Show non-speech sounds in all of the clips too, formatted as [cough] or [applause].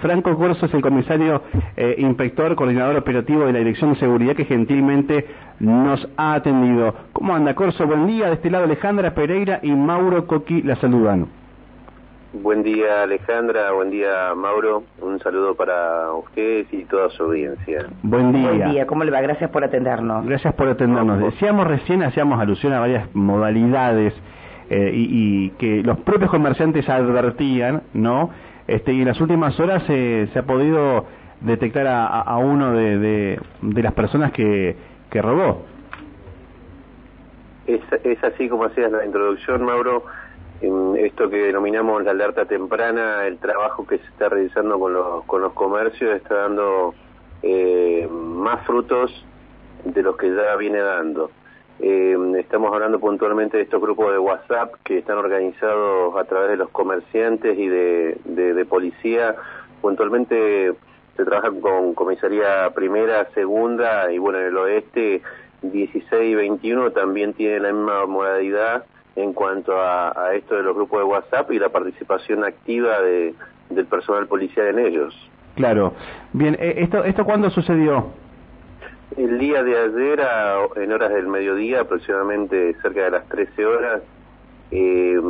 Franco Corso es el comisario eh, inspector, coordinador operativo de la Dirección de Seguridad que gentilmente nos ha atendido. ¿Cómo anda Corso? Buen día. De este lado Alejandra Pereira y Mauro Coqui la saludan. Buen día Alejandra, buen día Mauro. Un saludo para ustedes y toda su audiencia. Buen día. Buen día, ¿cómo le va? Gracias por atendernos. Gracias por atendernos. Decíamos recién, hacíamos alusión a varias modalidades eh, y, y que los propios comerciantes advertían, ¿no? Este, y en las últimas horas se ha podido detectar a, uno de, de, las personas que, que robó. Es, es así como hacías la introducción, Mauro. En esto que denominamos la alerta temprana, el trabajo que se está realizando con los, con los comercios está dando eh, más frutos de los que ya viene dando. Eh, estamos hablando puntualmente de estos grupos de WhatsApp que están organizados a través de los comerciantes y de, policía. Puntualmente se trabaja con comisaría primera, segunda y bueno, en el oeste 16 y 21 también tienen la misma modalidad en cuanto a, esto de los grupos de WhatsApp y la participación activa de, del personal policial en ellos. Claro. Bien, eh, ¿esto, esto cuándo sucedió? El día de ayer, en horas del mediodía, aproximadamente cerca de las 13 horas, eh,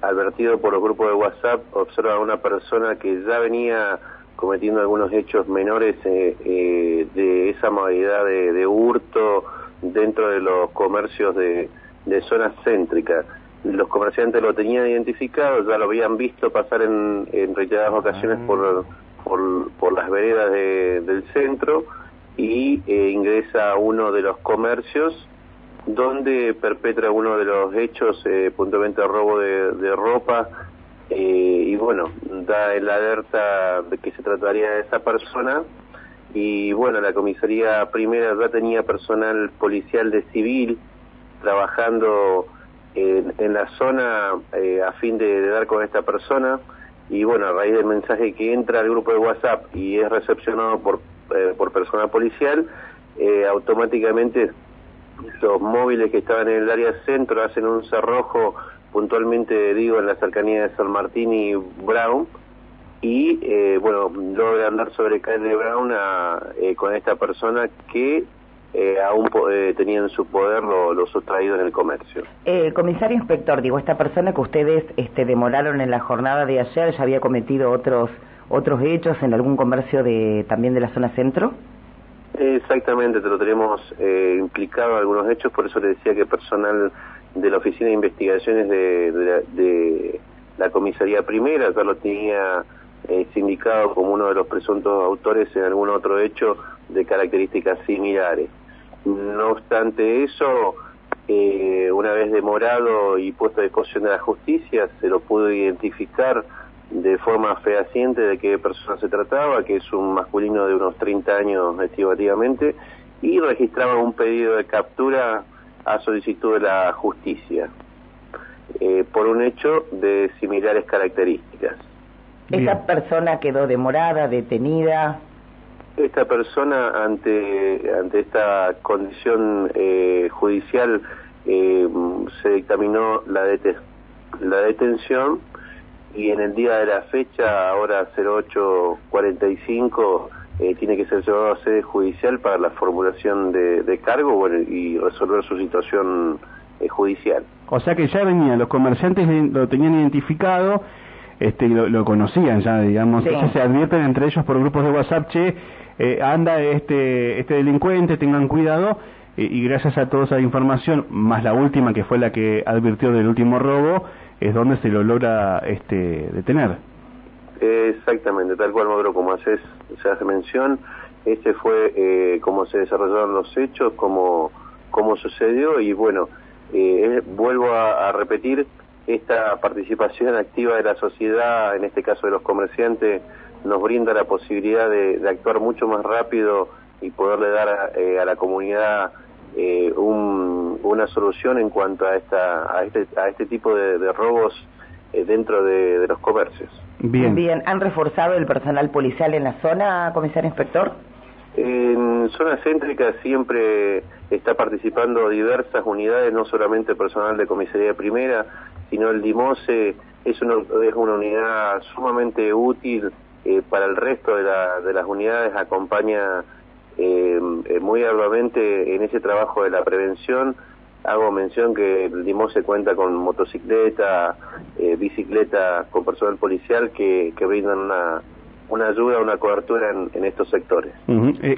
advertido por los grupos de WhatsApp, observa a una persona que ya venía cometiendo algunos hechos menores eh, eh, de esa modalidad de, hurto dentro de los comercios de, de zonas céntricas. Los comerciantes lo tenían identificado, ya lo habían visto pasar en, en reiteradas ocasiones ah. por, por, por las veredas del centro y eh, ingresa a uno de los comercios donde perpetra uno de los hechos, eh, puntualmente robo de, ropa, eh, y bueno, da el alerta de que se trataría de esa persona, y bueno, la comisaría primera ya tenía personal policial de civil trabajando en, en la zona a fin de, de, dar con esta persona, y bueno, a raíz del mensaje que entra al grupo de WhatsApp y es recepcionado por eh, por personal policial, eh, automáticamente los móviles que estaban en el área centro hacen un cerrojo, puntualmente digo, en la cercanía de San Martín y Brown, y eh, bueno, logra andar sobre calle Brown con esta persona que aún tenía en su poder lo, lo sustraído en el comercio. comisario inspector, digo, esta persona que ustedes este, demoraron en la jornada de ayer ya había cometido otros otros hechos en algún comercio de también de la zona centro? Exactamente, te lo tenemos eh, implicado algunos hechos, por eso le decía que personal de la Oficina de Investigaciones de, la, Comisaría Primera ya lo tenía eh, sindicado como uno de los presuntos autores en algún otro hecho de características similares. No obstante eso, eh, una vez demorado y puesto a disposición de la justicia, se lo pudo identificar de forma fehaciente de qué persona se trataba, que es un masculino de unos 30 años estimativamente, y registraba un pedido de captura a solicitud de la justicia eh, por un hecho de similares características. ¿Esa persona quedó demorada, detenida? Esta persona ante, ante esta condición eh, judicial eh, se dictaminó la, la detención y en el día de la fecha, ahora 0845, eh, tiene que ser llevado a sede judicial para la formulación de, cargo bueno, y resolver su situación eh, judicial. O sea que ya venían, los comerciantes lo tenían identificado, este, lo, lo conocían ya, digamos, ya se advierten entre ellos por grupos de WhatsApp, che, eh, anda este, este delincuente, tengan cuidado, y gracias a toda esa información, más la última que fue la que advirtió del último robo, es donde se lo logra este, detener. Exactamente, tal cual, Maduro, como haces, se hace mención, este fue eh, cómo se desarrollaron los hechos, cómo, cómo sucedió y bueno, eh, vuelvo a, repetir, esta participación activa de la sociedad, en este caso de los comerciantes, nos brinda la posibilidad de, actuar mucho más rápido y poderle dar a, eh, a la comunidad eh, un, una solución en cuanto a esta a este, a este tipo de, robos eh, dentro de, los comercios. Bien. Bien, ¿han reforzado el personal policial en la zona, comisario inspector? En zona céntrica siempre está participando diversas unidades, no solamente personal de comisaría primera, sino el DIMOSE es una, es una unidad sumamente útil eh, para el resto de, de las unidades acompaña eh, muy arduamente en ese trabajo de la prevención. Hago mención que el Limón se cuenta con motocicleta, bicicleta, con personal policial que, que brindan una, una ayuda, una cobertura en, estos sectores.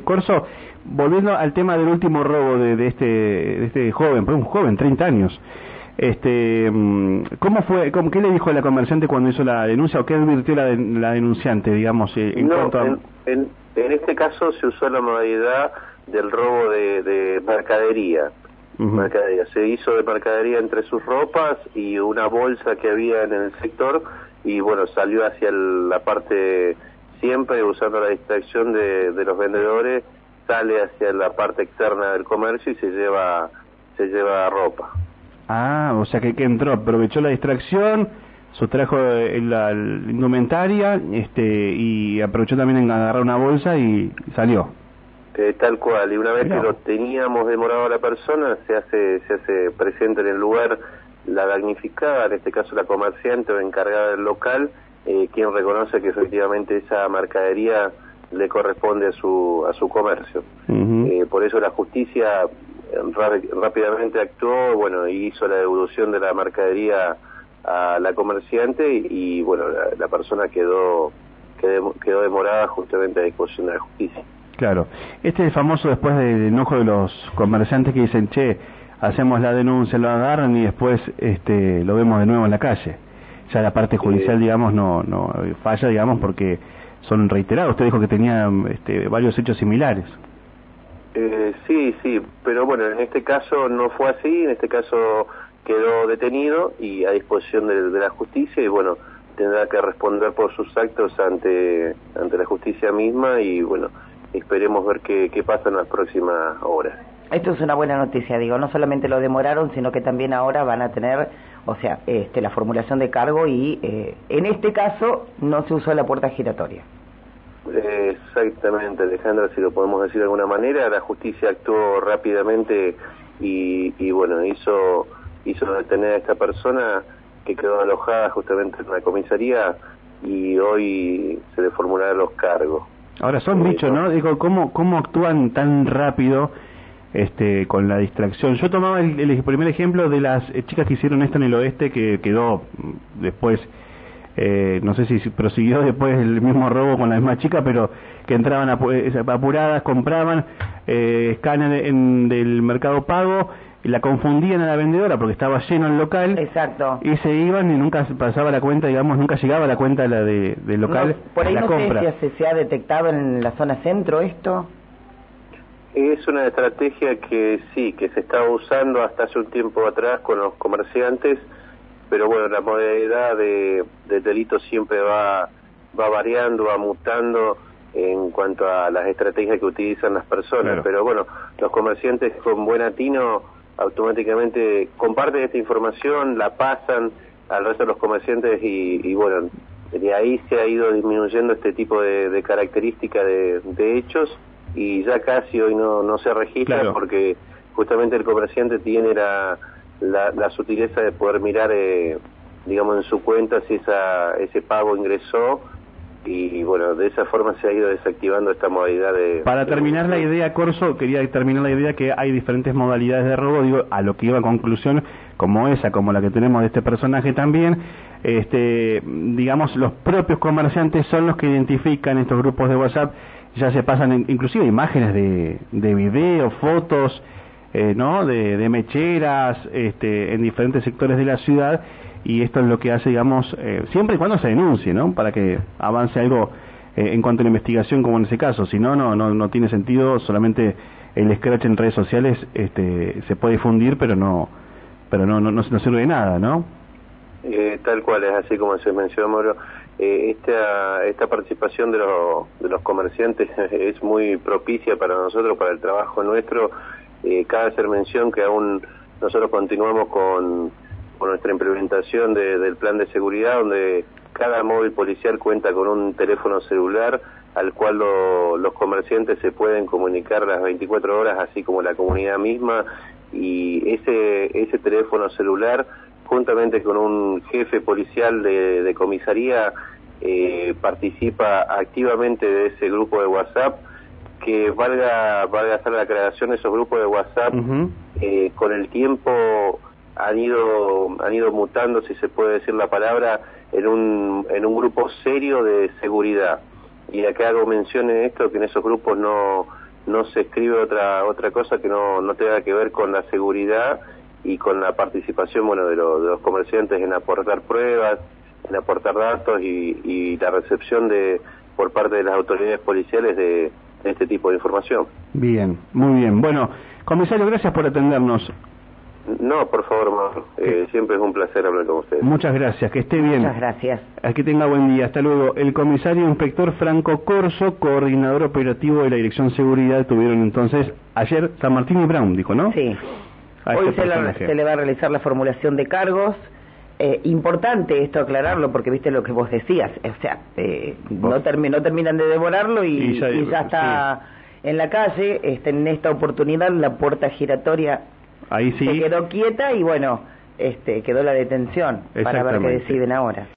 Corso, volviendo al tema del último robo de, de, este, de este joven, pues un joven, 30 años, este, mm, ¿Cómo fue, cómo, qué le dijo la comerciante cuando hizo la denuncia o qué advirtió la, la denunciante, digamos, eh, en cuanto a... En, en, este caso se usó la modalidad del robo de, de mercadería. Mercadería. Se hizo de mercadería entre sus ropas y una bolsa que había en el sector y bueno, salió hacia la parte siempre usando la distracción de, de los vendedores, sale hacia la parte externa del comercio y se lleva, se lleva ropa. Ah, o sea que, que entró, aprovechó la distracción, sustrajo la, indumentaria este, y aprovechó también en agarrar una bolsa y salió. Eh, tal cual, y una vez que lo teníamos demorado a la persona, se hace, se hace presente en el lugar la damnificada, en este caso la comerciante o encargada del local, eh, quien reconoce que efectivamente esa mercadería le corresponde a su, a su comercio. eh, por eso la justicia rápidamente actuó, bueno, hizo la devolución de la mercadería a la comerciante y, bueno, la, persona quedó, quedó, demorada justamente a disposición de la justicia. Claro, este es famoso después del enojo de los comerciantes que dicen, che, hacemos la denuncia, lo agarran y después este, lo vemos de nuevo en la calle. Ya la parte judicial, digamos, no, no falla, digamos, porque son reiterados. Usted dijo que tenía este, varios hechos similares. Eh, sí, sí, pero bueno, en este caso no fue así, en este caso quedó detenido y a disposición de, la justicia y bueno, tendrá que responder por sus actos ante, ante la justicia misma y bueno, esperemos ver qué, qué pasa en las próximas horas. Esto es una buena noticia, digo, no solamente lo demoraron, sino que también ahora van a tener, o sea, este, la formulación de cargo y eh, en este caso no se usó la puerta giratoria. Exactamente, Alejandra, si lo podemos decir de alguna manera, la justicia actuó rápidamente y, y bueno, hizo, hizo detener a esta persona que quedó alojada justamente en la comisaría y hoy se le formularon los cargos. Ahora son dicho, ¿no? Digo, ¿cómo, cómo actúan tan rápido este, con la distracción? Yo tomaba el, el primer ejemplo de las chicas que hicieron esto en el oeste que quedó después eh, no sé si prosiguió después el mismo robo con la misma chica, pero que entraban eh, apuradas, compraban eh, escáner en, del mercado pago, la confundían a la vendedora porque estaba lleno el local. Exacto. Y se iban y nunca pasaba la cuenta, digamos, nunca llegaba la cuenta la de, del local. por ahí la no compra. sé si se ha detectado en la zona centro esto. Es una estrategia que sí, que se estaba usando hasta hace un tiempo atrás con los comerciantes pero bueno, la modalidad de, delito siempre va, va variando, va mutando en cuanto a las estrategias que utilizan las personas, pero bueno, los comerciantes con buen atino automáticamente comparten esta información, la pasan al resto de los comerciantes y, bueno, de ahí se ha ido disminuyendo este tipo de, características de, hechos y ya casi hoy no, no se registra porque justamente el comerciante tiene la la, la sutileza de poder mirar, eh, digamos, en su cuenta si esa, ese pago ingresó y bueno, de esa forma se ha ido desactivando esta modalidad de... Para terminar la idea, Corso, quería terminar la idea que hay diferentes modalidades de robo, digo, a lo que iba a conclusión, como esa, como la que tenemos de este personaje también, este, digamos, los propios comerciantes son los que identifican estos grupos de WhatsApp, ya se pasan inclusive imágenes de, de video, fotos, eh, ¿no? De, mecheras este, en diferentes sectores de la ciudad y esto es lo que hace, digamos, eh, siempre y cuando se denuncie, ¿no? Para que avance algo eh, en cuanto a la investigación como en ese caso. Si no, no, no, tiene sentido, solamente el scratch en redes sociales este, se puede difundir, pero no, pero no, no, no, sirve de nada, ¿no? tal cual, es así como se mencionó, Mauro. esta, esta participación de, los de los comerciantes [laughs] es muy propicia para nosotros, para el trabajo nuestro, eh, cabe hacer mención que aún nosotros continuamos con, nuestra implementación del plan de seguridad, donde cada móvil policial cuenta con un teléfono celular al cual los comerciantes se pueden comunicar las 24 horas, así como la comunidad misma, y ese, ese teléfono celular, juntamente con un jefe policial de, comisaría, eh, participa activamente de ese grupo de WhatsApp, que valga, valga hacer la aclaración, esos grupos de WhatsApp eh, con el tiempo han ido, han ido mutando, si se puede decir la palabra, en un, en un grupo serio de seguridad. Y acá hago mención en esto, que en esos grupos no, no se escribe otra, otra cosa que no, no tenga que ver con la seguridad y con la participación bueno, de, de los comerciantes en aportar pruebas, en aportar datos y, y la recepción de por parte de las autoridades policiales de, este tipo de información. Bien, muy bien. Bueno, comisario, gracias por atendernos. No, por favor, eh, siempre es un placer hablar con usted. Muchas gracias, que esté bien. Muchas gracias. Que tenga buen día. Hasta luego. El comisario inspector Franco Corso, coordinador operativo de la Dirección Seguridad, tuvieron entonces ayer San Martín y Brown, dijo, ¿no? Sí. Hoy este se, le va a realizar la formulación de cargos. Eh, importante esto aclararlo porque viste lo que vos decías, o sea, eh, no, terminan de devorarlo y, ya, está en la calle. Este, en esta oportunidad la puerta giratoria Ahí sí. se quedó quieta y bueno, este, quedó la detención para ver qué deciden ahora.